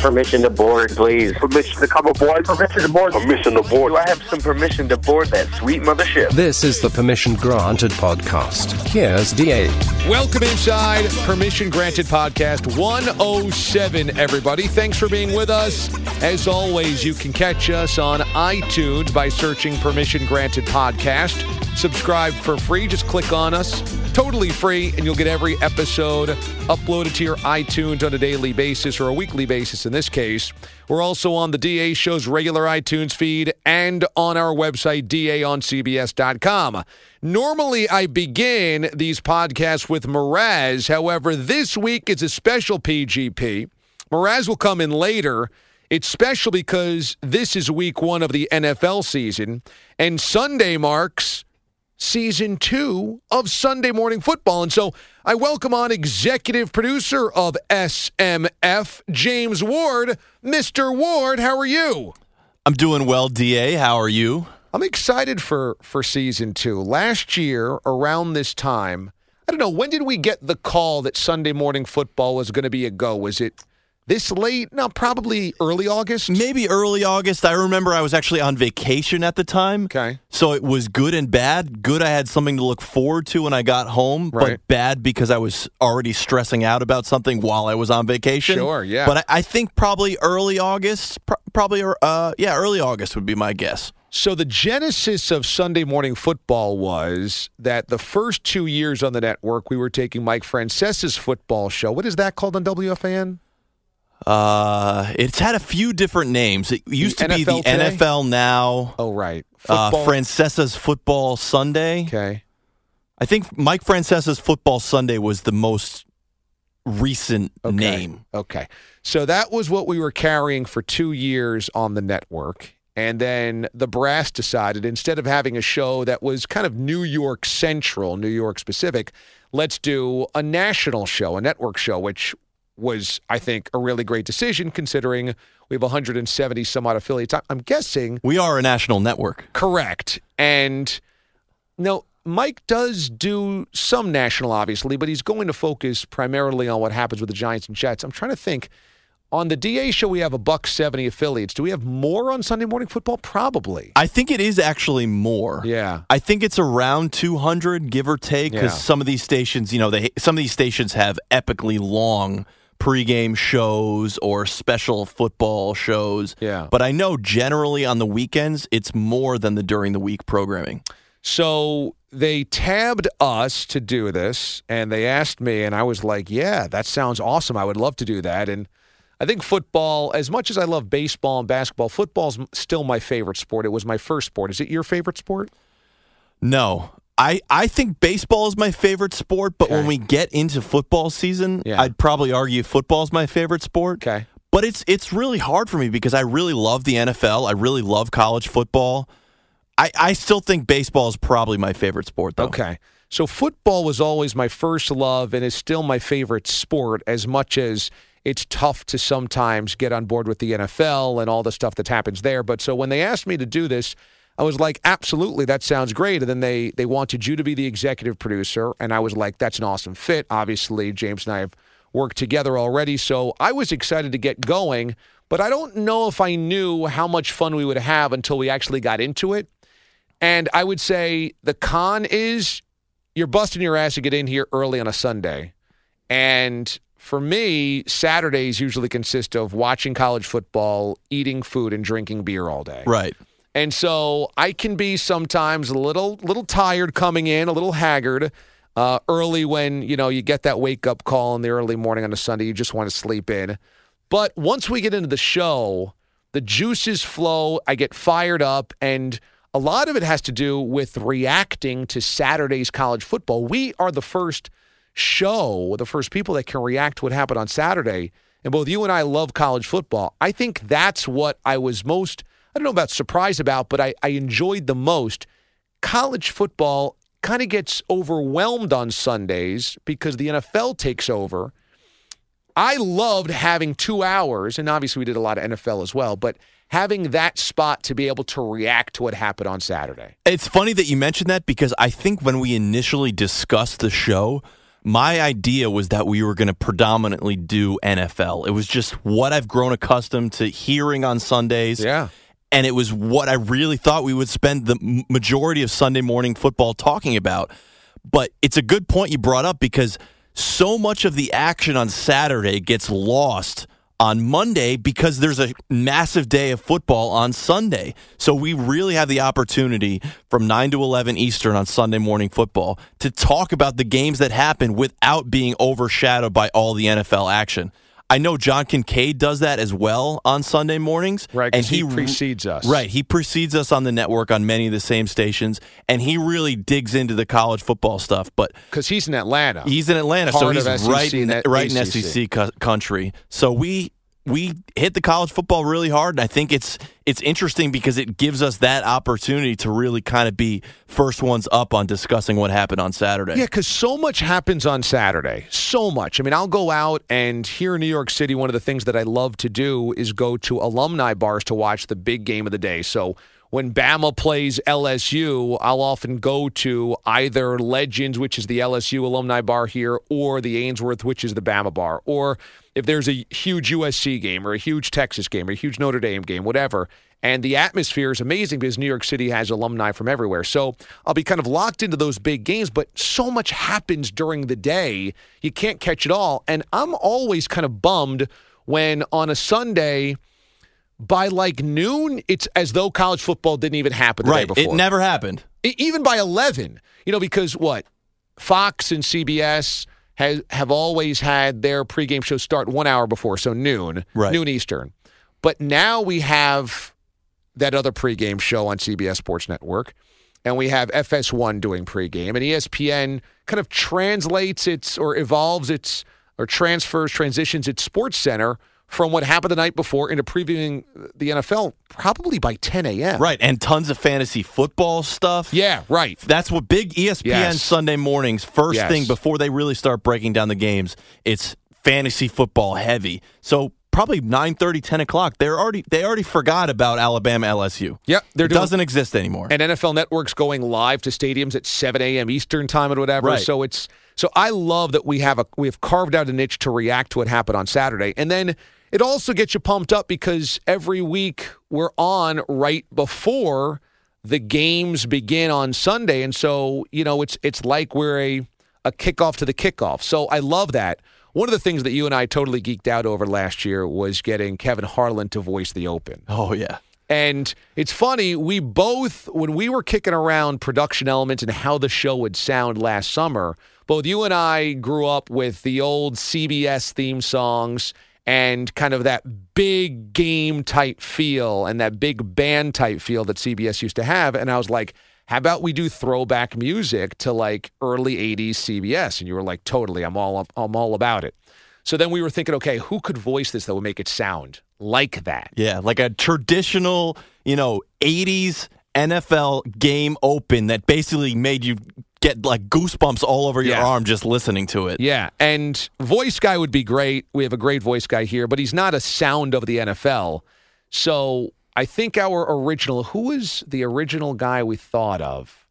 Permission to board, please. Permission to come aboard. Permission to board. Permission to board. Do I have some permission to board that sweet mothership? This is the Permission Granted podcast. Here's DA. Welcome inside Permission Granted Podcast 107, everybody. Thanks for being with us. As always, you can catch us on iTunes by searching Permission Granted Podcast. Subscribe for free. Just click on us. Totally free, and you'll get every episode uploaded to your iTunes on a daily basis or a weekly basis in this case. We're also on the DA Show's regular iTunes feed and on our website, daoncbs.com. Normally, I begin these podcasts with Mraz. However, this week is a special PGP. Mraz will come in later. It's special because this is week one of the NFL season, and Sunday marks season two of Sunday Morning Football. And so I welcome on executive producer of SMF, James Ward. Mr. Ward, how are you? I'm doing well, DA. How are you? I'm excited for, for season two. Last year, around this time, I don't know, when did we get the call that Sunday Morning Football was going to be a go? Was it this late? No, probably early August. Maybe early August. I remember I was actually on vacation at the time. Okay. So it was good and bad. Good, I had something to look forward to when I got home, Right. but bad because I was already stressing out about something while I was on vacation. Sure, yeah. But I, I think probably early August, pr- probably, uh, yeah, early August would be my guess. So the genesis of Sunday morning football was that the first two years on the network, we were taking Mike Francesa's football show. What is that called on WFAN? Uh, it's had a few different names. It used to be the NFL Today? NFL Now, Oh, right. uh, Francesa's Football Sunday. okay. I think Mike Francesa's Football Sunday was the most recent Okay. name. Okay. So that was what we were carrying for two years on the network. And then the brass decided instead of having a show that was kind of New York central, New York specific, let's do a national show, a network show, which was, I think, a really great decision considering we have 170 some odd affiliates. I'm guessing We are a national network. Correct. And no, Mike does do some national, obviously, but he's going to focus primarily on what happens with the Giants and Jets. I'm trying to think. On the DA show, we have a buck 70 affiliates. Do we have more on Sunday Morning Football? Probably. I think it is actually more. Yeah. I think it's around 200, give or take, because Yeah. some of these stations, you know, they some of these stations have epically long pregame shows or special football shows. Yeah. But I know generally on the weekends, it's more than the during the week programming. So they tabbed us to do this, and they asked me, and I was like, "Yeah, that sounds awesome. I would love to do that." And I think football, as much as I love baseball and basketball, football's still my favorite sport. It was my first sport. Is it your favorite sport? No. I, I think baseball is my favorite sport, but when we get into football season, Yeah. I'd probably argue football is my favorite sport. Okay. But it's it's really hard for me because I really love the NFL. I really love college football. I, I still think baseball is probably my favorite sport, though. Okay. So football was always my first love and is still my favorite sport as much as it's tough to sometimes get on board with the NFL and all the stuff that happens there. But so when they asked me to do this, I was like, absolutely, that sounds great. And then they they wanted you to be the executive producer, and I was like, that's an awesome fit. Obviously, James and I have worked together already, so I was excited to get going. But I don't know if I knew how much fun we would have until we actually got into it. And I would say the con is you're busting your ass to get in here early on a Sunday. And for me, Saturdays usually consist of watching college football, eating food, and drinking beer all day. Right. And so I can be sometimes a little little tired coming in, a little haggard uh, early when you know you get that wake up call in the early morning on a Sunday. You just want to sleep in. But once we get into the show, the juices flow. I get fired up, and a lot of it has to do with reacting to Saturday's college football. We are the first show, the first people that can react to what happened on Saturday. And both you and I love college football. I think that's what I was most, I don't know about surprised about, but I, I enjoyed the most. College football kind of gets overwhelmed on Sundays because the NFL takes over. I loved having two hours, and obviously we did a lot of NFL as well, but having that spot to be able to react to what happened on Saturday. It's funny that you mentioned that because I think when we initially discussed the show, my idea was that we were going to predominantly do NFL. It was just what I've grown accustomed to hearing on Sundays. Yeah. And it was what I really thought we would spend the majority of Sunday morning football talking about. But it's a good point you brought up because so much of the action on Saturday gets lost on Monday because there's a massive day of football on Sunday. So we really have the opportunity from 9 to 11 Eastern on Sunday morning football to talk about the games that happen without being overshadowed by all the NFL action. I know John Kincade does that as well on Sunday mornings. Right, and he precedes us. Right, he precedes us on the network on many of the same stations, and he really digs into the college football stuff. But Because he's in Atlanta. He's in Atlanta, so he's right in right in SEC co- country. So we we hit the college football really hard, and I think it's it's interesting because it gives us that opportunity to really kind of be first ones up on discussing what happened on Saturday. Yeah, because so much happens on Saturday. So much. I mean, I'll go out and here in New York City, one of the things that I love to do is go to alumni bars to watch the big game of the day. So when Bama plays LSU, I'll often go to either Legends, which is the LSU alumni bar here, or the Ainsworth, which is the Bama bar. Or if there's a huge USC game or a huge Texas game or a huge Notre Dame game, whatever. And the atmosphere is amazing because New York City has alumni from everywhere. So I'll be kind of locked into those big games, but so much happens during the day, you can't catch it all. And I'm always kind of bummed when on a Sunday, by like noon, it's as though college football didn't even happen the right. day before. It never happened. Even by 11 you know because what fox and cbs has have always had their pregame show start one hour before so noon Right. noon eastern but now we have that other pregame show on cbs sports network and we have fs1 doing pregame and espn kind of translates its or evolves its or transfers transitions its sports center from what happened the night before into previewing the nfl probably by 10 a.m Right, and tons of fantasy football stuff. yeah right That's what big ESPN Yes. Sunday mornings, first Yes. thing before they really start breaking down the games, it's fantasy football heavy. So probably 9 10 o'clock, they're already they already forgot about Alabama LSU. Yep, they're it doing- doesn't exist anymore. and NFL Network's going live to stadiums at 7 a.m. Eastern time and whatever. Right. So it's so I love that we have a we have carved out a niche to react to what happened on Saturday, and then it also gets you pumped up because every week we're on right before the games begin on Sunday, and so you know it's it's like we're a a kickoff to the kickoff. So I love that. One of the things that you and I totally geeked out over last year was getting Kevin Harlan to voice the Open. oh yeah. And it's funny, we both, when we were kicking around production elements and how the show would sound last summer, both you and I grew up with the old CBS theme songs and kind of that big game type feel and that big band type feel that CBS used to have. And I was like, how about we do throwback music to like early 80s CBS? And you were like, totally, I'm all, I'm all about it. So then we were thinking, okay, who could voice this that would make it sound like that? Yeah, like a traditional, you know, 80s NFL game open that basically made you get like goosebumps all over your Yeah. arm just listening to it. Yeah, and voice guy would be great. We have a great voice guy here, but he's not a sound of the NFL. So I think our original, who was the original guy we thought of?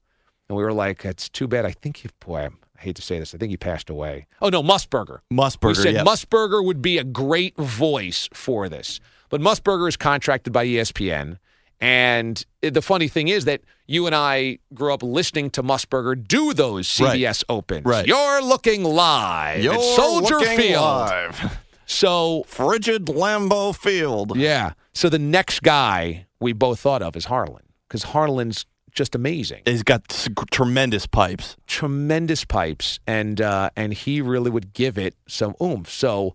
And we were like, it's too bad. I think he, boy, I hate to say this. I think he passed away. Oh, no, Musburger. Musburger, We said yeah. Musburger would be a great voice for this. But Musburger is contracted by ESPN. And the funny thing is that you and I grew up listening to Musburger do those Right. CBS Opens. Right. You're looking live You're at Soldier Field. live. So, Frigid Lambeau Field. yeah. So the next guy we both thought of is Harlan. because Harlan's just amazing. He's got tremendous pipes. tremendous pipes, and uh, and he really would give it some oomph. So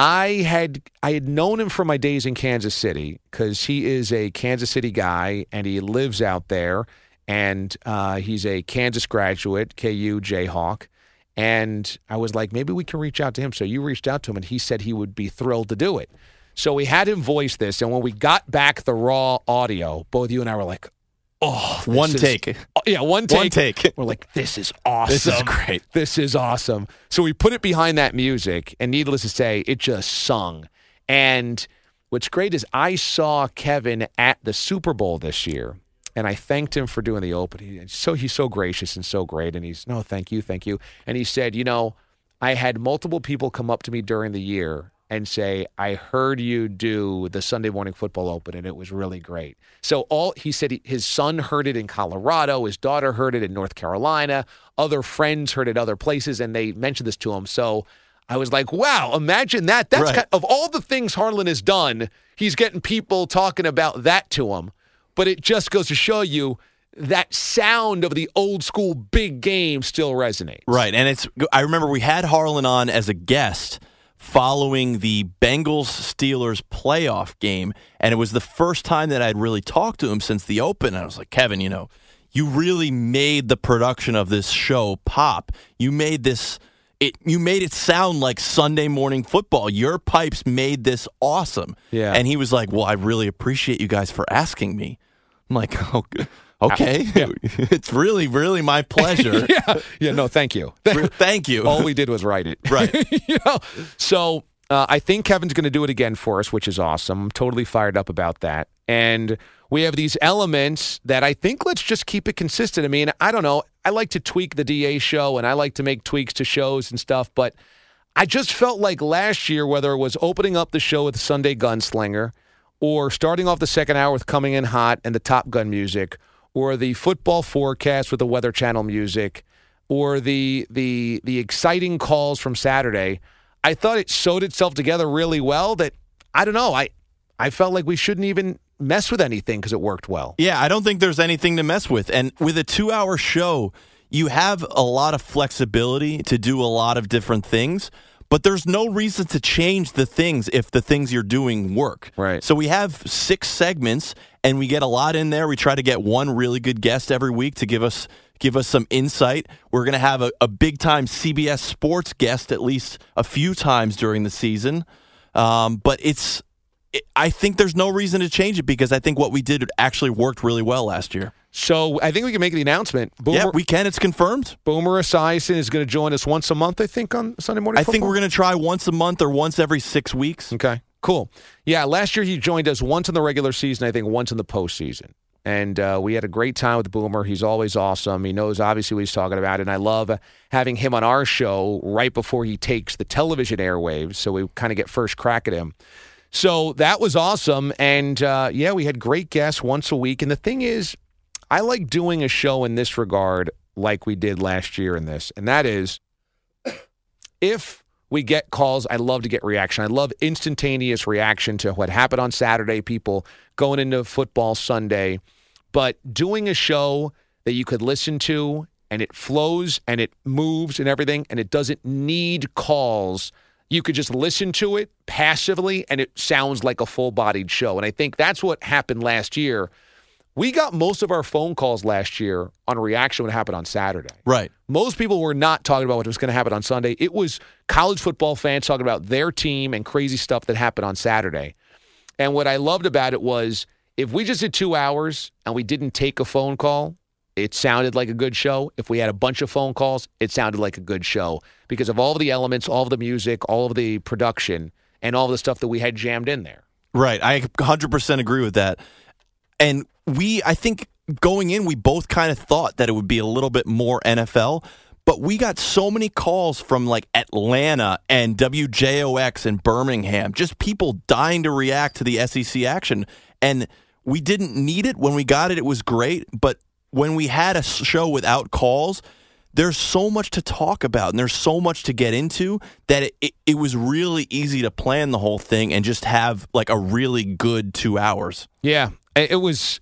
I had I had known him from my days in Kansas City because he is a Kansas City guy and he lives out there, and uh, he's a Kansas graduate, KU Jayhawk. And I was like, maybe we can reach out to him. So you reached out to him, and he said he would be thrilled to do it. So we had him voice this, and when we got back the raw audio, both you and I were like, "Oh, One is- take. Oh, yeah, one take. One take. We're like, this is awesome. This is great. This is awesome. So we put it behind that music, and needless to say, it just sung. And what's great is I saw Kevin at the Super Bowl this year, and I thanked him for doing the opening. So he's so gracious and so great, and he's no, thank you, thank you. And he said, you know, I had multiple people come up to me during the year and say, I heard you do the Sunday morning football open and it was really great. So all he said he, his son heard it in Colorado, his daughter heard it in North Carolina, other friends heard it other places and they mentioned this to him. So I was like, wow, imagine that. That's Right. kind, of all the things Harlan has done, he's getting people talking about that to him. But it just goes to show you that sound of the old school big game still resonates. Right. And it's I remember we had Harlan on as a guest following the Bengals Steelers playoff game and it was the first time that I'd really talked to him since the open and I was like, "Kevin, you know, you really made the production of this show pop. You made this it you made it sound like Sunday morning football. Your pipes made this awesome." Yeah. And he was like, "Well, I really appreciate you guys for asking me." I'm like, "Oh, okay. it's really really my pleasure." yeah. Yeah. No, thank you. Thank you. All we did was write it. Right. you know? So uh, I think Kevin's going to do it again for us, which is awesome. I'm totally fired up about that. And we have these elements that I think let's just keep it consistent. I mean, I don't know. I like to tweak the DA show and I like to make tweaks to shows and stuff, but I just felt like last year, whether it was opening up the show with Sunday Gunslinger or starting off the second hour with Coming In Hot and the Top Gun music or the football forecast with the Weather Channel music or the the the exciting calls from Saturday, I thought it sewed itself together really well that I don't know, I I felt like we shouldn't even mess with anything because it worked well. Yeah, I don't think there's anything to mess with. And with a two hour show, you have a lot of flexibility to do a lot of different things, but there's no reason to change the things if the things you're doing work. Right. So we have six segments and we get a lot in there. We try to get one really good guest every week to give us give us some insight. We're going to have a, a big time CBS sports guest at least a few times during the season. Um, but it's it, I think there's no reason to change it because I think what we did actually worked really well last year. So I think we can make the announcement. Boomer, yeah, we can. It's confirmed. Boomer Esiason is going to join us once a month, I think, on Sunday morning. I think we're going to try once a month or once every six weeks. Okay, cool. Yeah, last year he joined us once in the regular season, I think once in the postseason. And uh, we had a great time with Boomer. He's always awesome. He knows obviously what he's talking about. And I love having him on our show right before he takes the television airwaves. So we kind of get first crack at him. So that was awesome. And uh, yeah, we had great guests once a week. And the thing is, I like doing a show in this regard like we did last year in this. And that is if we get calls, I love to get reaction. I love instantaneous reaction to what happened on Saturday, people going into football Sunday. But doing a show that you could listen to and it flows and it moves and everything and it doesn't need calls. You could just listen to it passively and it sounds like a full bodied show. And I think that's what happened last year. We got most of our phone calls last year on reaction what happened on Saturday. Right. Most people were not talking about what was going to happen on Sunday. It was college football fans talking about their team and crazy stuff that happened on Saturday. And what I loved about it was if we just did two hours and we didn't take a phone call, it sounded like a good show. If we had a bunch of phone calls, it sounded like a good show because of all of the elements, all of the music, all of the production, and all of the stuff that we had jammed in there. Right. I 100% agree with that. And we, I think going in, we both kind of thought that it would be a little bit more NFL, but we got so many calls from like Atlanta and WJOX and Birmingham, just people dying to react to the SEC action. And we didn't need it. When we got it, it was great. But when we had a show without calls, there's so much to talk about and there's so much to get into that it, it, it was really easy to plan the whole thing and just have like a really good two hours. Yeah, it was.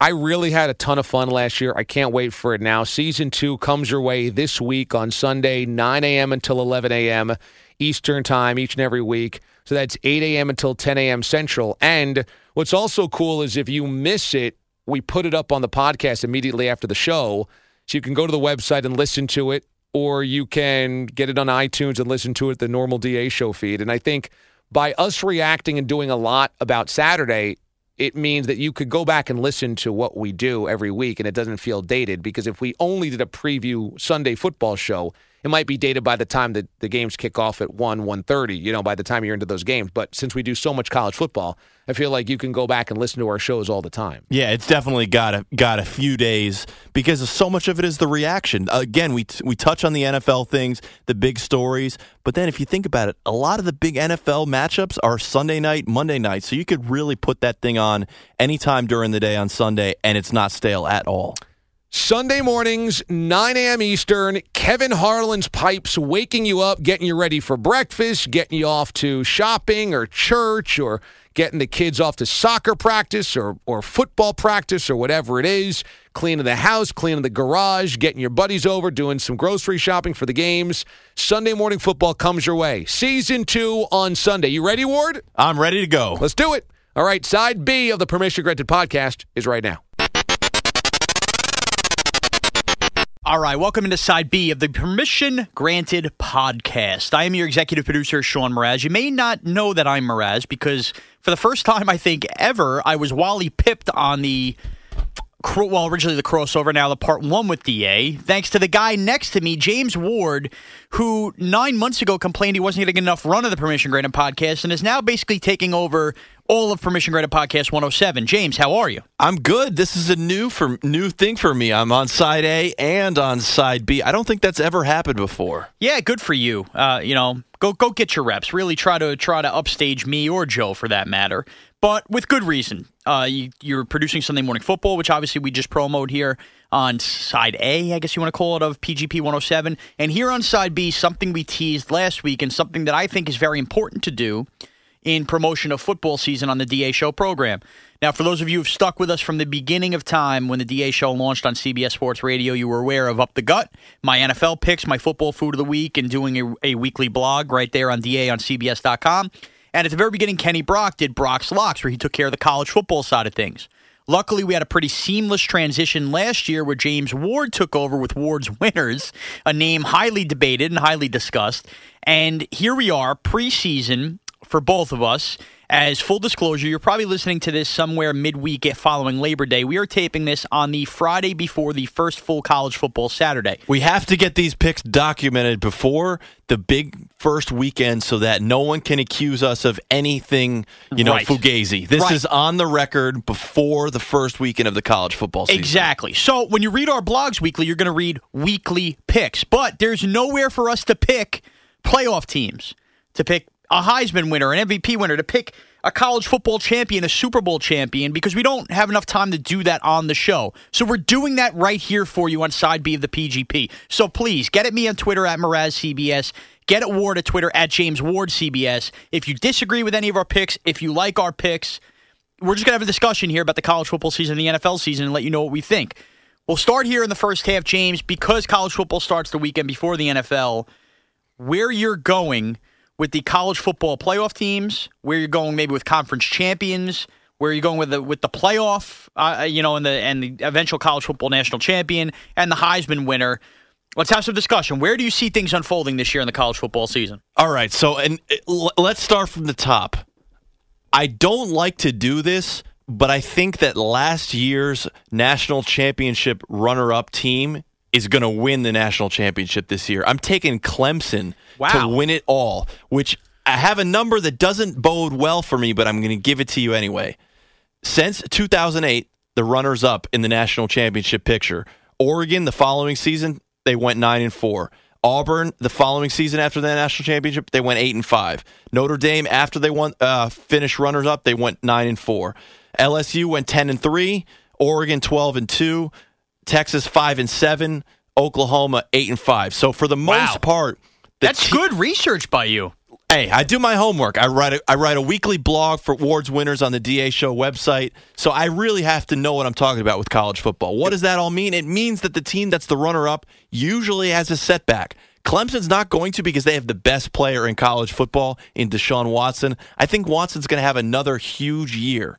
I really had a ton of fun last year. I can't wait for it now. Season two comes your way this week on Sunday, 9 a.m. until 11 a.m. Eastern Time each and every week. So that's 8 a.m. until 10 a.m. Central. And what's also cool is if you miss it, we put it up on the podcast immediately after the show. So you can go to the website and listen to it, or you can get it on iTunes and listen to it, the normal DA show feed. And I think by us reacting and doing a lot about Saturday, it means that you could go back and listen to what we do every week and it doesn't feel dated because if we only did a preview Sunday football show, it might be dated by the time that the games kick off at 1 1.30 you know by the time you're into those games but since we do so much college football i feel like you can go back and listen to our shows all the time Yeah, it's definitely got a got a few days because so much of it is the reaction. Again, we we touch on the NFL things, the big stories, but then if you think about it, a lot of the big NFL matchups are Sunday night, Monday night, so you could really put that thing on anytime during the day on Sunday, and it's not stale at all. Sunday mornings, 9 a.m. Eastern, Kevin Harlan's pipes waking you up, getting you ready for breakfast, getting you off to shopping or church or getting the kids off to soccer practice or, or football practice or whatever it is, cleaning the house, cleaning the garage, getting your buddies over, doing some grocery shopping for the games. Sunday morning football comes your way. Season two on Sunday. You ready, Ward? I'm ready to go. Let's do it. All right, side B of the Permission Granted podcast is right now. All right, welcome into side B of the Permission Granted podcast. I am your executive producer, Sean Mraz. You may not know that I'm Mraz because for the first time, I think ever, I was Wally pipped on the well, originally the crossover, now the part one with DA, thanks to the guy next to me, James Ward, who nine months ago complained he wasn't getting enough run of the Permission Granted podcast and is now basically taking over all of Permission Granted Podcast 107. James, how are you? I'm good. This is a new for new thing for me. I'm on side A and on side B. I don't think that's ever happened before. Yeah, good for you. Uh, you know, go go get your reps. Really try to try to upstage me or Joe for that matter, but with good reason. Uh, you, you're producing Sunday Morning Football, which obviously we just promoted here on side A, I guess you want to call it, of PGP 107, and here on side B, something we teased last week and something that I think is very important to do in promotion of football season on the DA Show program. Now, for those of you who've stuck with us from the beginning of time when the DA Show launched on CBS Sports Radio, you were aware of Up the Gut, my NFL picks, my football food of the week, and doing a, a weekly blog right there on DA on CBS.com. And at the very beginning, Kenny Brock did Brock's Locks, where he took care of the college football side of things. Luckily, we had a pretty seamless transition last year where James Ward took over with Ward's Winners, a name highly debated and highly discussed. And here we are, preseason for both of us. As full disclosure, you're probably listening to this somewhere midweek following Labor Day. We are taping this on the Friday before the first full college football Saturday. We have to get these picks documented before the big first weekend so that no one can accuse us of anything, you know, Right. fugazi. This Right. is on the record before the first weekend of the college football season. Exactly. So when you read our blogs weekly, you're going to read weekly picks, but there's nowhere for us to pick playoff teams, to pick a Heisman winner, an MVP winner, to pick a college football champion, a Super Bowl champion, because we don't have enough time to do that on the show. So we're doing that right here for you on side B of the PGP. So please get at me on Twitter at MarazCBS. Get at Ward at Twitter at James Ward CBS. If you disagree with any of our picks, if you like our picks, we're just going to have a discussion here about the college football season and the NFL season and let you know what we think. We'll start here in the first half, James, because college football starts the weekend before the NFL. Where you're going with the college football playoff teams, where you're going maybe with conference champions, where you're going with the with the playoff, uh, you know, and the and the eventual college football national champion and the Heisman winner. Let's have some discussion. Where do you see things unfolding this year in the college football season? All right, so and uh, let's start from the top. I don't like to do this, but I think that last year's national championship runner-up team is going to win the national championship this year. I'm taking Clemson Wow. to win it all, which I have a number that doesn't bode well for me, but I'm going to give it to you anyway. Since 2008, the runners up in the national championship picture. Oregon, the following season, they went 9 and 4. Auburn, the following season after the national championship, they went 8 and 5. Notre Dame, after they won, uh, finished runners up, they went 9 and 4. LSU went 10 and 3. Oregon 12 and 2. Texas 5 and 7. Oklahoma 8 and 5. So for the most Wow. part, the That's te- good research by you. Hey, I do my homework. I write a, I write a weekly blog for awards winners on the DA Show website. So I really have to know what I'm talking about with college football. What does that all mean? It means that the team that's the runner up usually has a setback. Clemson's not going to because they have the best player in college football in Deshaun Watson. I think Watson's going to have another huge year.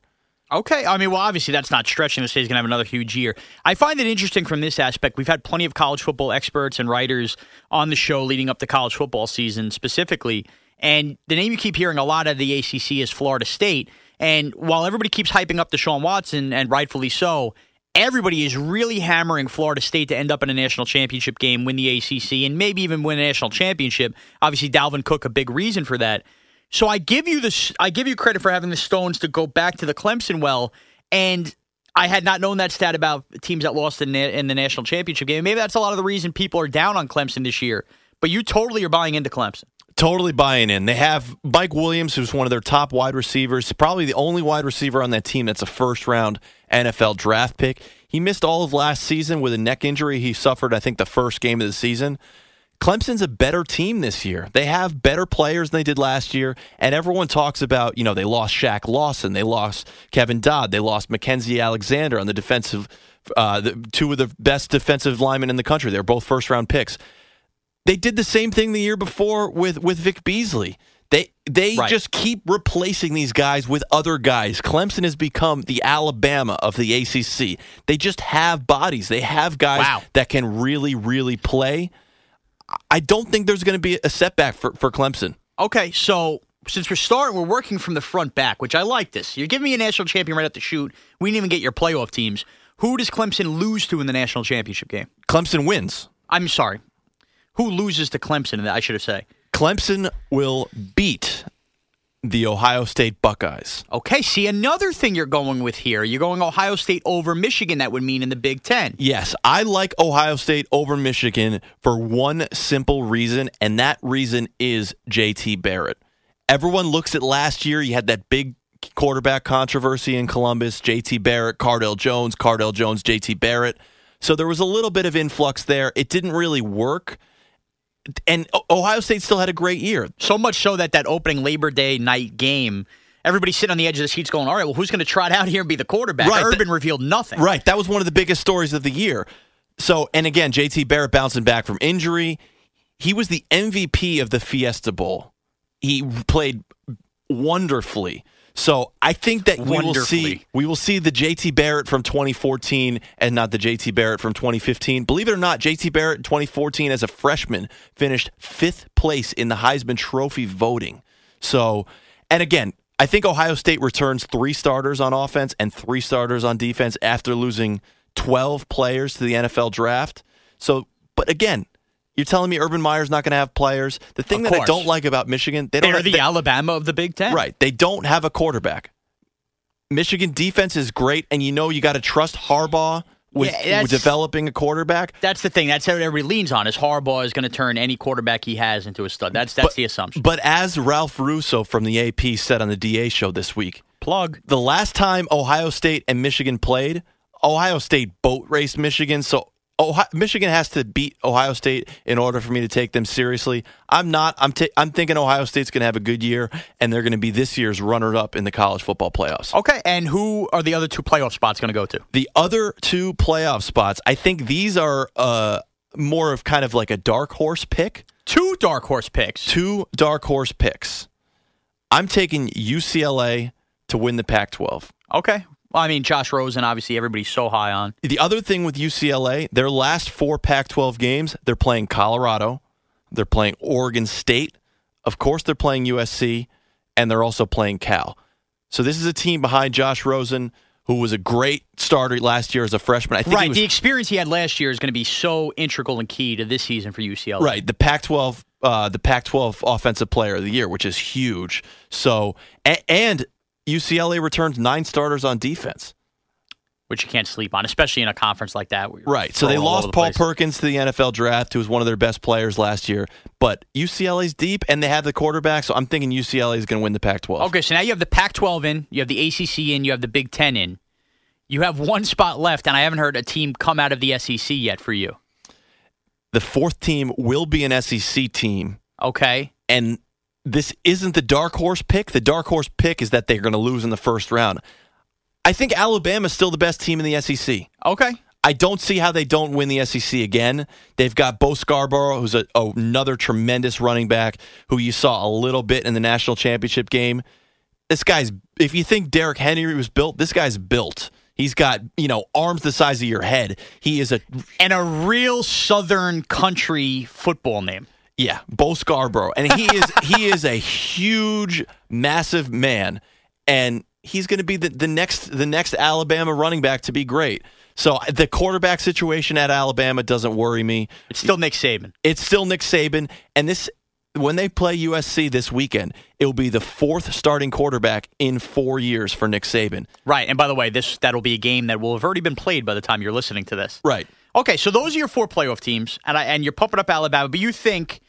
Okay. I mean, well, obviously that's not stretching to say he's going to have another huge year. I find it interesting from this aspect. We've had plenty of college football experts and writers on the show leading up to college football season specifically. And the name you keep hearing a lot of the ACC is Florida State. And while everybody keeps hyping up Deshaun Watson, and rightfully so, everybody is really hammering Florida State to end up in a national championship game, win the ACC, and maybe even win a national championship. Obviously, Dalvin Cook, a big reason for that. So I give you this. I give you credit for having the stones to go back to the Clemson well, and I had not known that stat about teams that lost in, in the national championship game. Maybe that's a lot of the reason people are down on Clemson this year. But you totally are buying into Clemson. Totally buying in. They have Mike Williams, who's one of their top wide receivers, probably the only wide receiver on that team that's a first round NFL draft pick. He missed all of last season with a neck injury he suffered, I think, the first game of the season. Clemson's a better team this year. They have better players than they did last year, and everyone talks about, you know, they lost Shaq Lawson, they lost Kevin Dodd, they lost Mackensie Alexander on the defensive, uh, the, two of the best defensive linemen in the country. They're both first round picks. They did the same thing the year before with with Vic Beasley. They they Right. just keep replacing these guys with other guys. Clemson has become the Alabama of the ACC. They just have bodies. They have guys Wow. that can really really play. I don't think there's going to be a setback for, for Clemson. Okay, so since we're starting, we're working from the front back, which I like this. You're giving me a national champion right at the shoot. We didn't even get your playoff teams. Who does Clemson lose to in the national championship game? Clemson wins. I'm sorry. Who loses to Clemson? I should have said. Clemson will beat the Ohio State Buckeyes. Okay, see another thing you're going with here. You're going Ohio State over Michigan. That would mean in the Big Ten. Yes, I like Ohio State over Michigan for one simple reason, and that reason is JT Barrett. Everyone looks at last year, you had that big quarterback controversy in Columbus JT Barrett, Cardale Jones, Cardale Jones, JT Barrett. So there was a little bit of influx there. It didn't really work. And Ohio State still had a great year. So much so that that opening Labor Day night game, everybody's sitting on the edge of the seats going, all right, well, who's going to trot out here and be the quarterback? Right, Urban revealed nothing. Right. That was one of the biggest stories of the year. So, and again, JT Barrett bouncing back from injury. He was the MVP of the Fiesta Bowl. He played wonderfully. So I think that we will see we will see the JT Barrett from 2014 and not the JT Barrett from 2015. Believe it or not, JT Barrett in 2014 as a freshman finished fifth place in the Heisman Trophy voting. So, and again, I think Ohio State returns three starters on offense and three starters on defense after losing 12 players to the NFL draft. So, but again, you're telling me Urban Meyer's not going to have players. The thing that I don't like about Michigan, they don't They're have, the they- Alabama of the Big Ten. Right. They don't have a quarterback. Michigan defense is great, and you know you got to trust Harbaugh with, Yeah, with developing a quarterback. That's the thing. That's how everybody leans on. Is Harbaugh is going to turn any quarterback he has into a stud. That's that's the assumption. But as Ralph Russo from the AP said on the DA show this week, Plug. the last time Ohio State and Michigan played, Ohio State boat raced Michigan. So Ohio, Michigan has to beat Ohio State in order for me to take them seriously. I'm not. I'm. ta- I'm thinking Ohio State's going to have a good year, and they're going to be this year's runner up in the college football playoffs. Okay, and who are the other two playoff spots going to go to? The other two playoff spots, I think these are uh, more of kind of like a dark horse pick. Two dark horse picks. Two dark horse picks. I'm taking UCLA to win the Pac 12. Okay. Well, I mean, Josh Rosen, obviously, everybody's so high on. The other thing with UCLA, their last four Pac 12 games, they're playing Colorado, they're playing Oregon State, of course, they're playing USC, and they're also playing Cal. So this is a team behind Josh Rosen, who was a great starter last year as a freshman. I think Right. was the experience he had last year is going to be so integral and key to this season for UCLA. Right, the Pac-12, uh, the Pac-12 Offensive Player of the Year, which is huge. So, a- and UCLA returns nine starters on defense. Which you can't sleep on, especially in a conference like that. Right. So they lost the Paul place. Perkins to the NFL draft, who was one of their best players last year. But UCLA's deep, and they have the quarterback. So I'm thinking UCLA is going to win the Pac-12. Okay, so now you have the Pac 12 in, you have the ACC in, you have the Big Ten in. You have one spot left, and I haven't heard a team come out of the SEC yet for you. The fourth team will be an SEC team, Okay. and this isn't the dark horse pick. The dark horse pick is that they're going to lose in the first round. I think Alabama's still the best team in the SEC. Okay. I don't see how they don't win the SEC again. They've got Bo Scarborough, who's a, oh, another tremendous running back who you saw a little bit in the national championship game. This guy's, if you think Derrick Henry was built, this guy's built. He's got, you know, arms the size of your head. He is a. And a real Southern country football name. Yeah, Bo Scarborough. And he is he is a huge, massive man. And he's going to be the, the next the next Alabama running back to be great. So the quarterback situation at Alabama doesn't worry me. It's still Nick Saban. It's still Nick Saban, and this when they play USC this weekend, it will be the fourth starting quarterback in four years for Nick Saban. Right, and by the way, this that'll be a game that will have already been played by the time you're listening to this. Right. Okay, so those are your four playoff teams, and I, and you're pumping up Alabama, but you think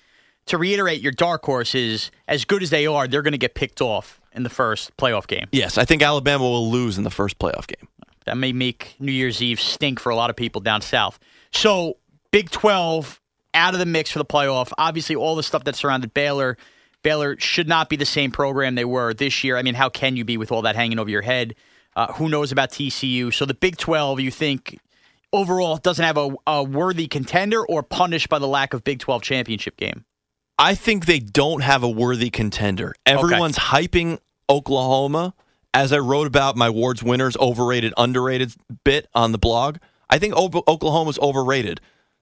to reiterate your dark horses, as good as they are, they're going to get picked off in the first playoff game. Yes, I think Alabama will lose in the first playoff game. That may make New Year's Eve stink for a lot of people down south. So, Big 12 out of the mix for the playoff. Obviously, all the stuff that surrounded Baylor. Baylor should not be the same program they were this year. I mean, how can you be with all that hanging over your head? Uh, who knows about TCU? So, the Big 12, you think overall doesn't have a, a worthy contender or punished by the lack of Big 12 championship game? I think they don't have a worthy contender. Everyone's okay. hyping Oklahoma as I wrote about my Ward's winners overrated underrated bit on the blog, I think o- Oklahoma's overrated.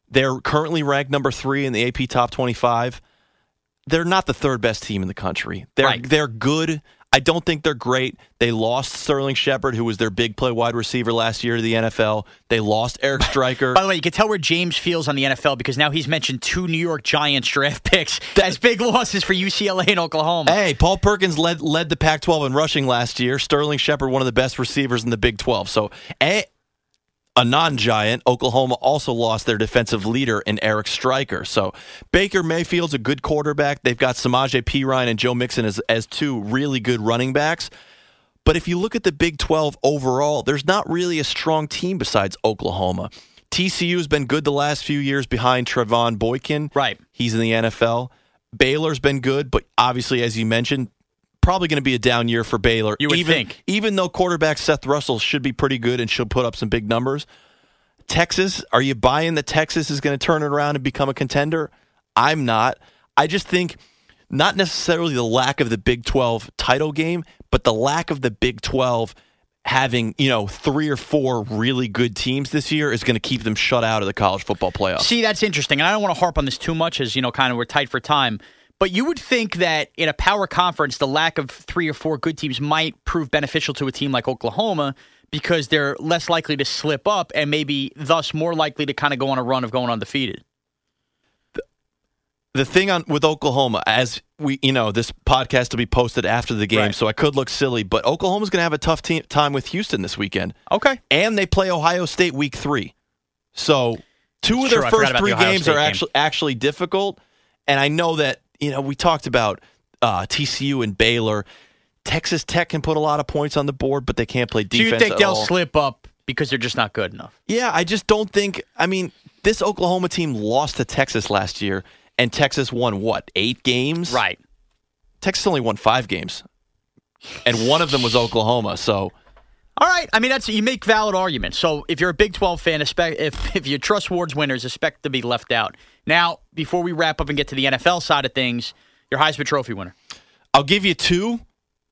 They're currently ranked number 3 in the AP top 25. They're not the third best team in the country. They're right. they're good. I don't think they're great. They lost Sterling Shepard, who was their big play wide receiver last year to the NFL. They lost Eric Striker. By the way, you can tell where James feels on the NFL because now he's mentioned two New York Giants draft picks as big losses for UCLA and Oklahoma. Hey, Paul Perkins led led the Pac-12 in rushing last year. Sterling Shepard, one of the best receivers in the Big 12. So, a, a non-giant, Oklahoma also lost their defensive leader in Eric Striker. So Baker Mayfield's a good quarterback. They've got Samaje Perine and Joe Mixon as, as two really good running backs. But if you look at the Big 12 overall, there's not really a strong team besides Oklahoma. TCU has been good the last few years behind Trevone Boykin. Right. He's in the NFL. Baylor's been good, but obviously, as you mentioned, probably going to be a down year for Baylor. You would even, think. Even though quarterback Seth Russell should be pretty good and should put up some big numbers. Texas, are you buying that Texas is going to turn it around and become a contender? I'm not. I just think not necessarily the lack of the Big 12 title game, but the lack of the Big 12 having, you know, three or four really good teams this year is going to keep them shut out of the college football playoffs. See, that's interesting. And I don't want to harp on this too much as, you know, kind of we're tight for time. But you would think that in a power conference, the lack of three or four good teams might prove beneficial to a team like Oklahoma because they're less likely to slip up and maybe thus more likely to kind of go on a run of going undefeated. The, the thing on with Oklahoma, as we, you know, this podcast will be posted after the game, Right. so I could look silly, but Oklahoma's going to have a tough team, time with Houston this weekend. Okay. and they play Ohio State week three. So two of their first three the games State are game. actually actually difficult. And I know that you know we talked about uh, TCU and Baylor. Texas Tech can put a lot of points on the board, but they can't play defense. Do you think they'll all. slip up because they're just not good enough? Yeah, I just don't think. I mean, this Oklahoma team lost to Texas last year, and Texas won what eight games? Right. Texas only won five games, and one of them was Oklahoma. So All right. I mean, that's you make valid arguments. So if you're a Big 12 fan, expect, if, if you trust Ward's winners, expect to be left out. Now, before we wrap up and get to the NFL side of things, your Heisman Trophy winner. I'll give you two.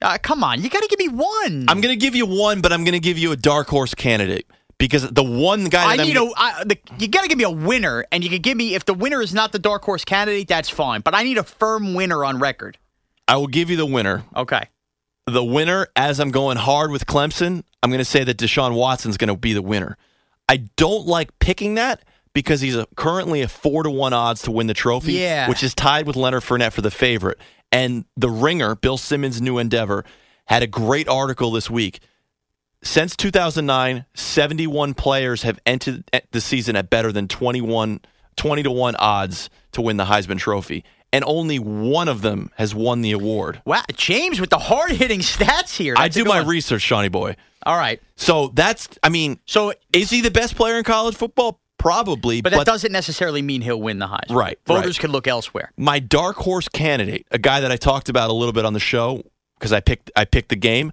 Uh, come on, you got to give me one. I'm going to give you one, but I'm going to give you a dark horse candidate because the one guy I that need I'm, a. I, the, you got to give me a winner, and you can give me if the winner is not the dark horse candidate, that's fine. But I need a firm winner on record. I will give you the winner. Okay. The winner, as I'm going hard with Clemson, I'm going to say that Deshaun Watson's going to be the winner. I don't like picking that because he's a, currently a four to one odds to win the trophy, Yeah. which is tied with Leonard Fournette for the favorite. And the Ringer, Bill Simmons' new endeavor, had a great article this week. Since 2009, 71 players have entered the season at better than 21, 20 to 1 odds to win the Heisman Trophy. And only one of them has won the award. Wow, James with the hard hitting stats here. I That's a do my one. research, Shawnee boy. All right. So that's, I mean, So is he the best player in college football? Probably. But that doesn't necessarily mean he'll win the Heisman. Right, Voters right. could look elsewhere. my dark horse candidate, a guy that I talked about a little bit on the show because I picked I picked the game,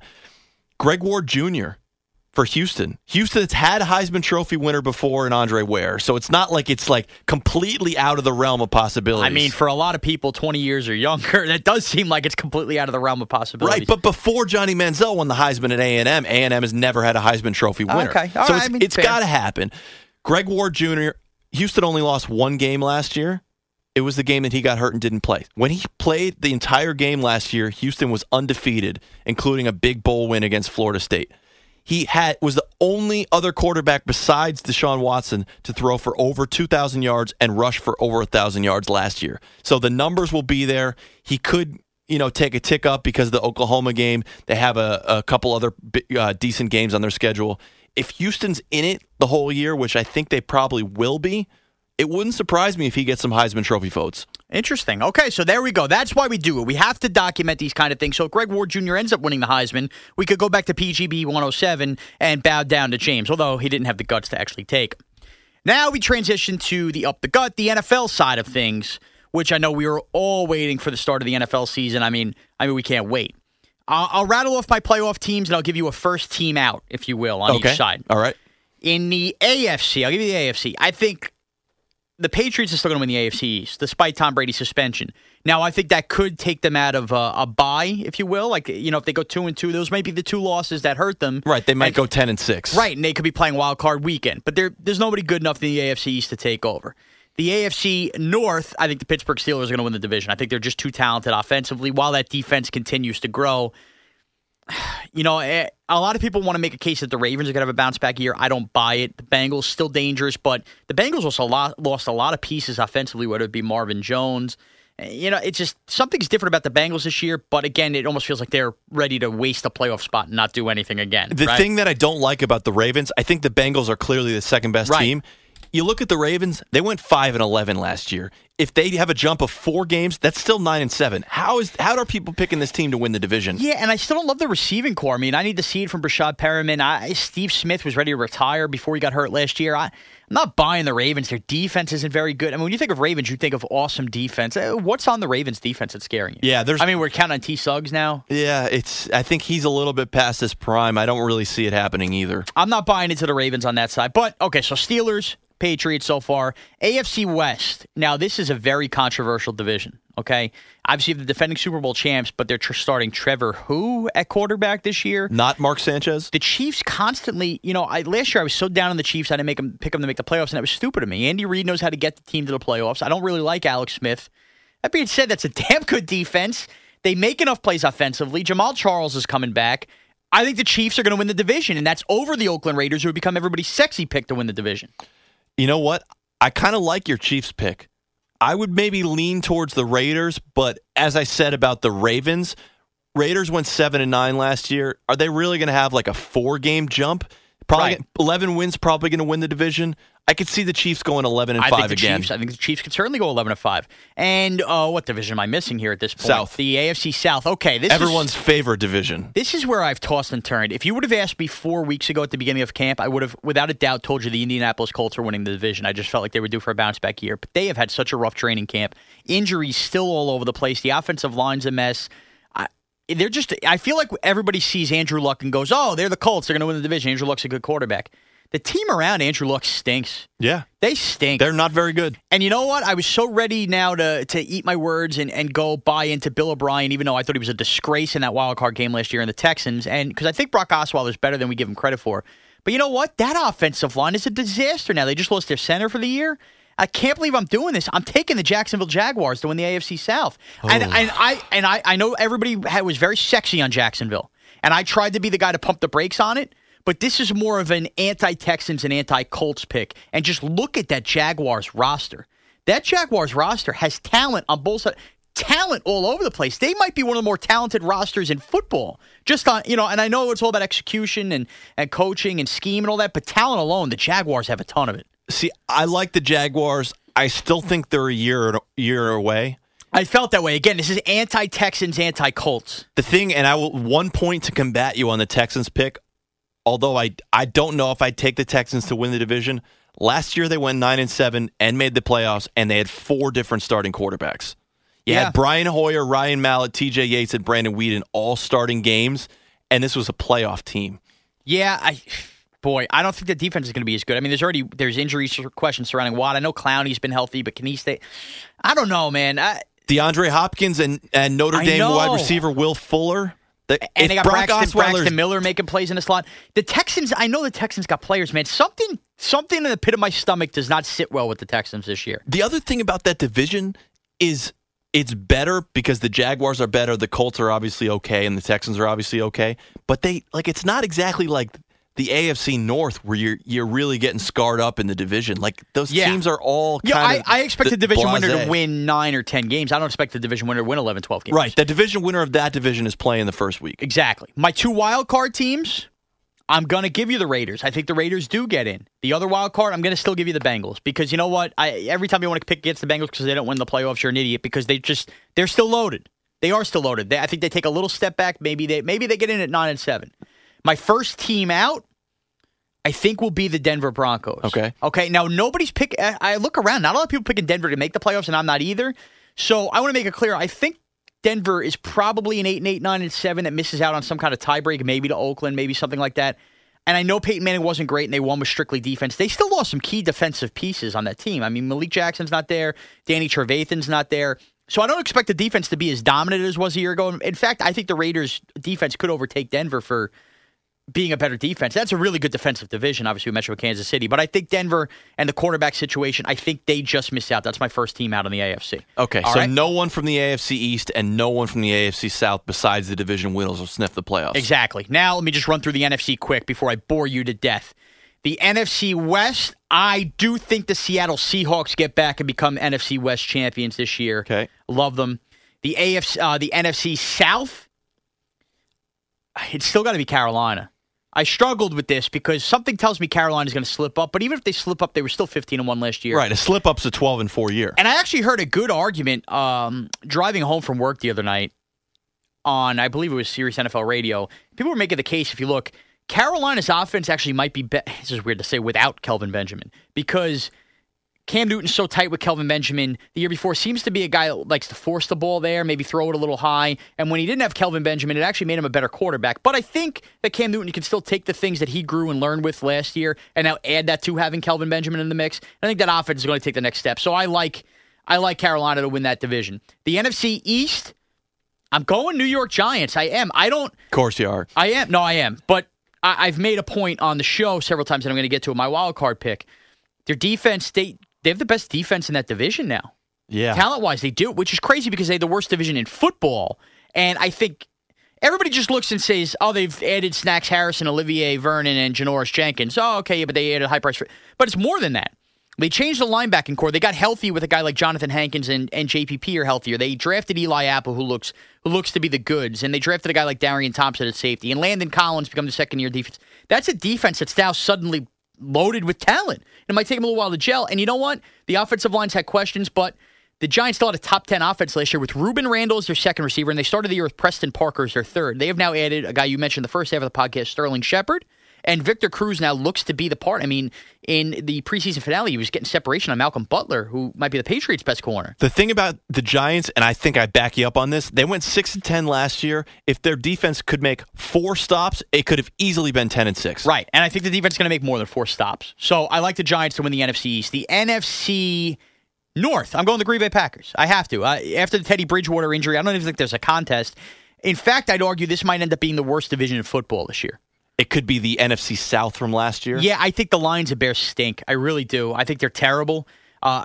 Greg Ward Jr. for Houston. Houston's had a Heisman Trophy winner before in Andre Ware, so it's not like it's like completely out of the realm of possibilities. I mean, for a lot of people 20 years or younger, that does seem like it's completely out of the realm of possibilities. Right, but before Johnny Manziel won the Heisman at A and M, A and M has never had a Heisman Trophy ah, winner. Okay, all so right, it's, I mean, it's got to happen. Greg Ward Jr. Houston only lost one game last year. It was the game that he got hurt and didn't play. When he played the entire game last year, Houston was undefeated, including a big bowl win against Florida State. He had was the only other quarterback besides Deshaun Watson to throw for over 2,000 yards and rush for over 1,000 yards last year. So the numbers will be there. He could, you know, take a tick up because of the Oklahoma game. They have a, a couple other uh, decent games on their schedule. If Houston's in it the whole year, which I think they probably will be, it wouldn't surprise me if he gets some Heisman Trophy votes. Interesting. Okay, so there we go. That's why we do it. We have to document these kind of things. So if Greg Ward Jr. ends up winning the Heisman, we could go back to PGB 107 and bow down to James, although he didn't have the guts to actually take. Now we transition to the up the gut, the NFL side of things, which I know we were all waiting for the start of the NFL season. I mean, I mean we can't wait. I'll, I'll rattle off my playoff teams and I'll give you a first team out, if you will, on okay. each side. All right. In the AFC, I'll give you the AFC. I think the Patriots are still going to win the AFC East, despite Tom Brady's suspension. Now, I think that could take them out of uh, a bye, if you will. Like, you know, if they go two and two, those might be the two losses that hurt them. Right. They might And- go 10 and 6. Right, and they could be playing wild card weekend. But there, there's nobody good enough in the AFC East to take over. The AFC North, I think the Pittsburgh Steelers are going to win the division. I think they're just too talented offensively. While that defense continues to grow, you know, eh, a lot of people want to make a case that the Ravens are going to have a bounce back year. I don't buy it. The Bengals still dangerous, but the Bengals also lo- lost a lot of pieces offensively, whether it be Marvin Jones. Eh, You know, it's just something's different about the Bengals this year. But again, it almost feels like they're ready to waste a playoff spot and not do anything again. The right? thing that I don't like about the Ravens, I think the Bengals are clearly the second best Right. team. You look at the Ravens; they went five and eleven last year. If they have a jump of four games, that's still nine and seven. How is how are people picking this team to win the division? Yeah, and I still don't love the receiving core. I mean, I need to see it from Breshad Perriman. I, Steve Smith was ready to retire before he got hurt last year. I, I'm not buying the Ravens. Their defense isn't very good. I mean, when you think of Ravens, you think of awesome defense. Uh, What's on the Ravens defense that's scaring you? Yeah, there's- I mean, we're counting on T. Suggs now. Yeah, it's. I think he's a little bit past his prime. I don't really see it happening either. I'm not buying into the Ravens on that side. But okay, so Steelers, Patriots so far. AFC West. Now, this is a very controversial division. Okay, obviously the defending Super Bowl champs, but they're tr- starting Trevor who at quarterback this year. Not Mark Sanchez. the Chiefs constantly, you know, I last year I was so down on the Chiefs I didn't make them pick them to make the playoffs, and that was stupid of me. Andy Reid knows how to get the team to the playoffs. I don't really like Alex Smith. That being said, that's a damn good defense. They make enough plays offensively. Jamaal Charles is coming back. I think the Chiefs are going to win the division, and that's over the Oakland Raiders, who have become everybody's sexy pick to win the division. You know what? I kind of like your Chiefs pick. I would maybe lean towards the Raiders, but as I said about the Ravens, Raiders went seven and nine last year. Are they really going to have like a four game jump? Probably Right. eleven wins. Probably going to win the division. I could see the Chiefs going eleven and I five think the again. Chiefs. I think the Chiefs could certainly go eleven and five. And uh, what division am I missing here at this point? South. the AFC South. Okay, this is- Everyone's favorite division. This is where I've tossed and turned. If you would have asked me four weeks ago at the beginning of camp, I would have, without a doubt, told you the Indianapolis Colts are winning the division. I just felt like they were due for a bounce back year. But they have had such a rough training camp. Injuries still all over the place. The offensive line's a mess. I, they're just. I feel like everybody sees Andrew Luck and goes, "Oh, they're the Colts. They're going to win the division." Andrew Luck's a good quarterback. The team around Andrew Luck stinks. Yeah, They stink. they're not very good. And you know what? I was so ready now to to eat my words and, and go buy into Bill O'Brien, even though I thought he was a disgrace in that wild card game last year in the Texans. And because I think Brock Osweiler is better than we give him credit for. But you know what? That offensive line is a disaster now. They just lost their center for the year. I can't believe I'm doing this. I'm taking the Jacksonville Jaguars to win the AFC South. And, oh. and I and I, I know everybody had, was very sexy on Jacksonville. And I tried to be the guy to pump the brakes on it. But this is more of an anti Texans and anti Colts pick. And just look at that Jaguars roster. That Jaguars roster has talent on both sides. Talent all over the place. They might be one of the more talented rosters in football. Just on, you know, and I know it's all about execution and, and coaching and scheme and all that, but talent alone, the Jaguars have a ton of it. See, I like the Jaguars. I still think they're a year year away. I felt that way. Again, this is anti Texans, anti Colts. The thing, and I will one point to combat you on the Texans pick. Although I I don't know if I'd take the Texans to win the division. Last year they went nine and seven and made the playoffs, and they had four different starting quarterbacks. You Yeah. had Brian Hoyer, Ryan Mallett, T.J. Yates, and Brandon Weeden all starting games, and this was a playoff team. Yeah, I boy, I don't think the defense is going to be as good. I mean, there's already there's injuries questions surrounding Watt. I know Clowney's been healthy, but can he stay? I don't know, man. I, DeAndre Hopkins and, and Notre Dame wide receiver Will Fuller. The, and they got Brock Braxton, Braxton Miller making plays in the slot. The Texans, I know the Texans got players, man. Something something in the pit of my stomach does not sit well with the Texans this year. The other thing about that division is it's better because the Jaguars are better, the Colts are obviously okay, and the Texans are obviously okay. But they like it's not exactly like the AFC North where you're you're really getting scarred up in the division. Like those Yeah. teams are all Yeah, I, I expect the division winner to win nine or ten games. I don't expect the division winner to win 11, 12 games. Right, the division winner of that division is playing the first week. Exactly. My two wild card teams, I'm going to give you the Raiders. I think the Raiders do get in. The other wild card, I'm going to still give you the Bengals because you know what? I every time you want to pick against the Bengals because they don't win the playoffs, you're an idiot because they just they're still loaded. They are still loaded. They, I think they take a little step back. Maybe they maybe they get in at nine and seven. My first team out, I think will be the Denver Broncos. Okay. Okay. Now nobody's pick. I look around. Not a lot of people picking Denver to make the playoffs, and I'm not either. So I want to make it clear. I think Denver is probably an eight and eight, nine and seven that misses out on some kind of tiebreak, maybe to Oakland, maybe something like that. And I know Peyton Manning wasn't great, and they won with strictly defense. They still lost some key defensive pieces on that team. I mean, Malik Jackson's not there, Danny Trevathan's not there. So I don't expect the defense to be as dominant as was a year ago. In fact, I think the Raiders' defense could overtake Denver for being a better defense. That's a really good defensive division, obviously, with Metro Kansas City. But I think Denver and the quarterback situation, I think they just missed out. That's my first team out in the AFC. Okay, All so right? no one from the AFC East and no one from the AFC South besides the division winners will sniff the playoffs. Exactly. Now let me just run through the NFC quick before I bore you to death. The NFC West, I do think the Seattle Seahawks get back and become NFC West champions this year. Okay. Love them. The AFC, uh, the NFC South, it's still got to be Carolina. I struggled with this because something tells me Carolina's going to slip up, but even if they slip up, they were still 15 and 1 last year. Right, a slip up's a 12 and 4 year. And I actually heard a good argument um, driving home from work the other night on, I believe it was Sirius NFL Radio. People were making the case, if you look, Carolina's offense actually might be, be- this is weird to say, without Kelvin Benjamin because Cam Newton's so tight with Kelvin Benjamin the year before. Seems to be a guy that likes to force the ball there, maybe throw it a little high. And when he didn't have Kelvin Benjamin, it actually made him a better quarterback. But I think that Cam Newton can still take the things that he grew and learned with last year and now add that to having Kelvin Benjamin in the mix. I think that offense is going to take the next step. So I like I like Carolina to win that division. The NFC East, I'm going New York Giants. I am. I don't Of course you are. I am. No, I am. But I, I've made a point on the show several times that I'm going to get to in my wild card pick. Their defense, they they have the best defense in that division now. Yeah. Talent wise, they do, which is crazy because they have the worst division in football. And I think everybody just looks and says, "Oh, they've added Snacks Harrison, Olivier Vernon, and Janoris Jenkins." Oh, okay, yeah, but they added high price. For, but it's more than that. They changed the linebacking core. They got healthy with a guy like Johnathan Hankins and, and JPP are healthier. They drafted Eli Apple, who looks who looks to be the goods, and they drafted a guy like Darian Thompson at safety, and Landon Collins become the second year defense. That's a defense that's now suddenly loaded with talent. It might take them a little while to gel. And you know what? The offensive lines had questions, but the Giants still had a top 10 offense last year with Rueben Randle as their second receiver, and they started the year with Preston Parker as their third. They have now added a guy you mentioned the first half of the podcast, Sterling Shepard. And Victor Cruz now looks to be the part. I mean, in the preseason finale, he was getting separation on Malcolm Butler, who might be the Patriots' best corner. The thing about the Giants, and I think I back you up on this, they went six and ten last year. If their defense could make four stops, it could have easily been ten and six. Right. And I think the defense is going to make more than four stops. So I like the Giants to win the NFC East. The NFC North, I'm going the Green Bay Packers. I have to. Uh, after the Teddy Bridgewater injury, I don't even think there's a contest. In fact, I'd argue this might end up being the worst division in football this year. It could be the NFC South from last year. Yeah, I think the Lions and Bears stink. I really do. I think they're terrible. Uh,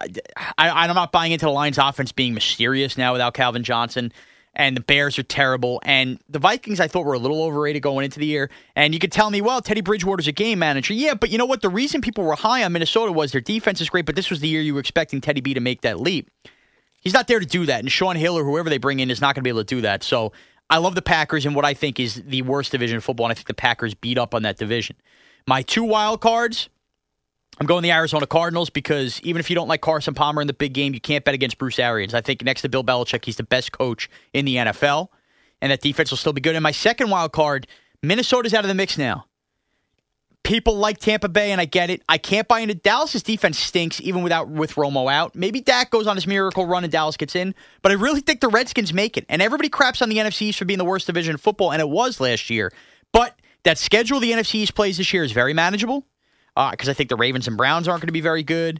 I, I'm not buying into the Lions' offense being mysterious now without Calvin Johnson. And the Bears are terrible. And the Vikings, I thought, were a little overrated going into the year. And you could tell me, well, Teddy Bridgewater's a game manager. Yeah, but you know what? The reason people were high on Minnesota was their defense is great, but this was the year you were expecting Teddy B to make that leap. He's not there to do that. And Shaun Hill or whoever they bring in is not going to be able to do that. So I love the Packers in what I think is the worst division in football. And I think the Packers beat up on that division. My two wild cards. I'm going the Arizona Cardinals because even if you don't like Carson Palmer in the big game, you can't bet against Bruce Arians. I think next to Bill Belichick, he's the best coach in the NFL, and that defense will still be good. And my second wild card, Minnesota's out of the mix now. People like Tampa Bay, and I get it. I can't buy into Dallas's defense stinks even without with Romo out. Maybe Dak goes on his miracle run and Dallas gets in, but I really think the Redskins make it. And everybody craps on the NFC East for being the worst division in football, and it was last year. But that schedule the NFC East plays this year is very manageable uh, because I think the Ravens and Browns aren't going to be very good.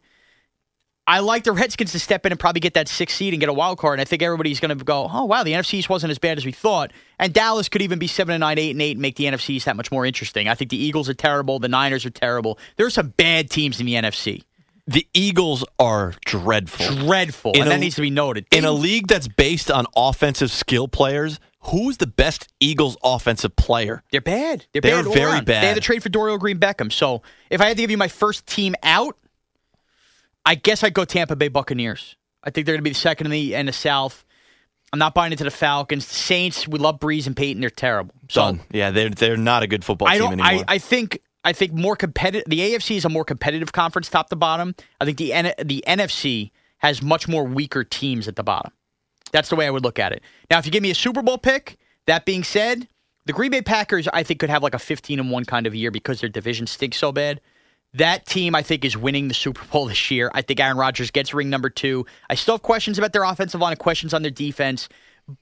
I like the Redskins to step in and probably get that sixth seed and get a wild card. And I think everybody's going to go, oh wow, the NFC East wasn't as bad as we thought. And Dallas could even be seven and nine, eight and eight, and make the NFC East that much more interesting. I think the Eagles are terrible. The Niners are terrible. There are some bad teams in the NFC. The Eagles are dreadful. Dreadful, In and a- that needs to be noted. In a league that's based on offensive skill players, who's the best Eagles offensive player? They're bad. They're, They're bad very bad. They had to trade for Dorial Green Beckham. So if I had to give you my first team out, I guess I'd go Tampa Bay Buccaneers. I think they're going to be the second in the in the South. I'm not buying into the Falcons. The Saints, we love Brees and Payton. They're terrible. So Done. Yeah, they're they're not a good football I team anymore. I, I think. I think more competitive. The AFC is a more competitive conference, top to bottom. I think the N, the NFC has much more weaker teams at the bottom. That's the way I would look at it. Now, if you give me a Super Bowl pick, that being said, the Green Bay Packers, I think, could have like a 15 and 1 kind of year because their division stinks so bad. That team, I think, is winning the Super Bowl this year. I think Aaron Rodgers gets ring number two. I still have questions about their offensive line questions on their defense,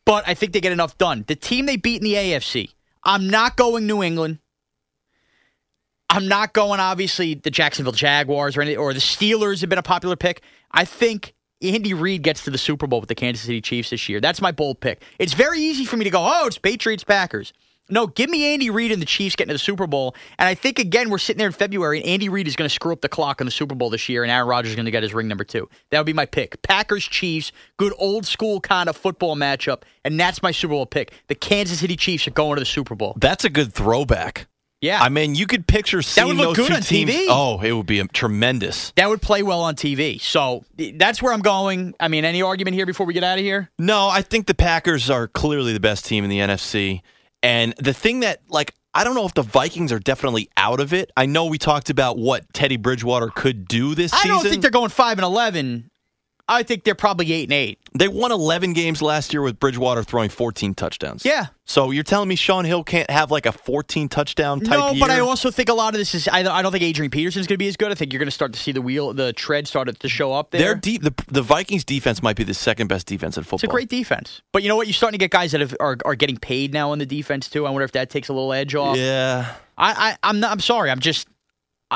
but I think they get enough done. The team they beat in the AFC, I'm not going New England. I'm not going, obviously, the Jacksonville Jaguars or any, or the Steelers have been a popular pick. I think Andy Reid gets to the Super Bowl with the Kansas City Chiefs this year. That's my bold pick. It's very easy for me to go, oh, it's Patriots Packers. No, give me Andy Reid and the Chiefs getting to the Super Bowl. And I think, again, we're sitting there in February, and Andy Reid is going to screw up the clock in the Super Bowl this year, and Aaron Rodgers is going to get his ring number two. That would be my pick. Packers, Chiefs, good old school kind of football matchup, and that's my Super Bowl pick. The Kansas City Chiefs are going to the Super Bowl. That's a good throwback. Yeah. I mean, you could picture seeing would look those good on teams. TV. Oh, it would be a, tremendous. that would play well on TV. So that's where I'm going. I mean, any argument here before we get out of here? No, I think the Packers are clearly the best team in the NFC. And the thing that, like, I don't know if the Vikings are definitely out of it. I know we talked about what Teddy Bridgewater could do this I season. don't think they're going five and eleven. I think they're probably eight and eight. They won 11 games last year with Bridgewater throwing 14 touchdowns. Yeah. So you're telling me Shaun Hill can't have like a 14 touchdown type No, year? but I also think a lot of this is. I, I don't think Adrian Peterson's going to be as good. I think you're going to start to see the wheel, the tread started to show up there. Their deep, the, the Vikings defense might be the second best defense in football. it's a great defense, but you know what? You're starting to get guys that have, are are getting paid now on the defense too. I wonder if that takes a little edge off. Yeah. I, I I'm not. I'm sorry. I'm just.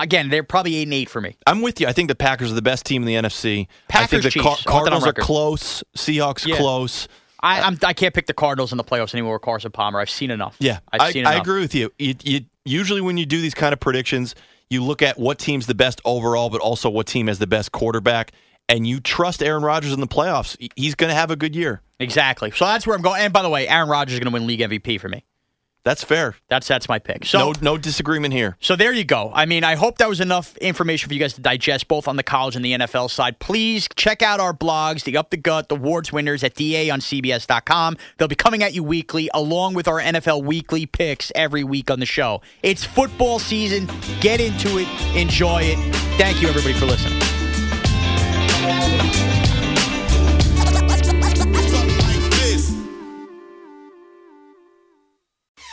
Again, they're probably eight and eight for me. I'm with you. I think the Packers are the best team in the NFC. I Packers, think the Chiefs. I on Cardinals are close. Seahawks Yeah. close. I, I'm, I can't pick the Cardinals in the playoffs anymore with Carson Palmer. I've seen enough. Yeah, I've I, seen I enough. agree with you. You, you. Usually, when you do these kind of predictions, you look at what team's the best overall, but also what team has the best quarterback, and you trust Aaron Rodgers in the playoffs. He's going to have a good year. Exactly. So that's where I'm going. And by the way, Aaron Rodgers is going to win league MVP for me. That's fair. That's that's my pick. So no, no disagreement here. So there you go. I mean, I hope that was enough information for you guys to digest, both on the college and the NFL side. Please check out our blogs, the Up the Gut, the awards winners at DA on CBS.com. They'll be coming at you weekly, along with our NFL weekly picks every week on the show. It's football season. Get into it. Enjoy it. Thank you, everybody, for listening.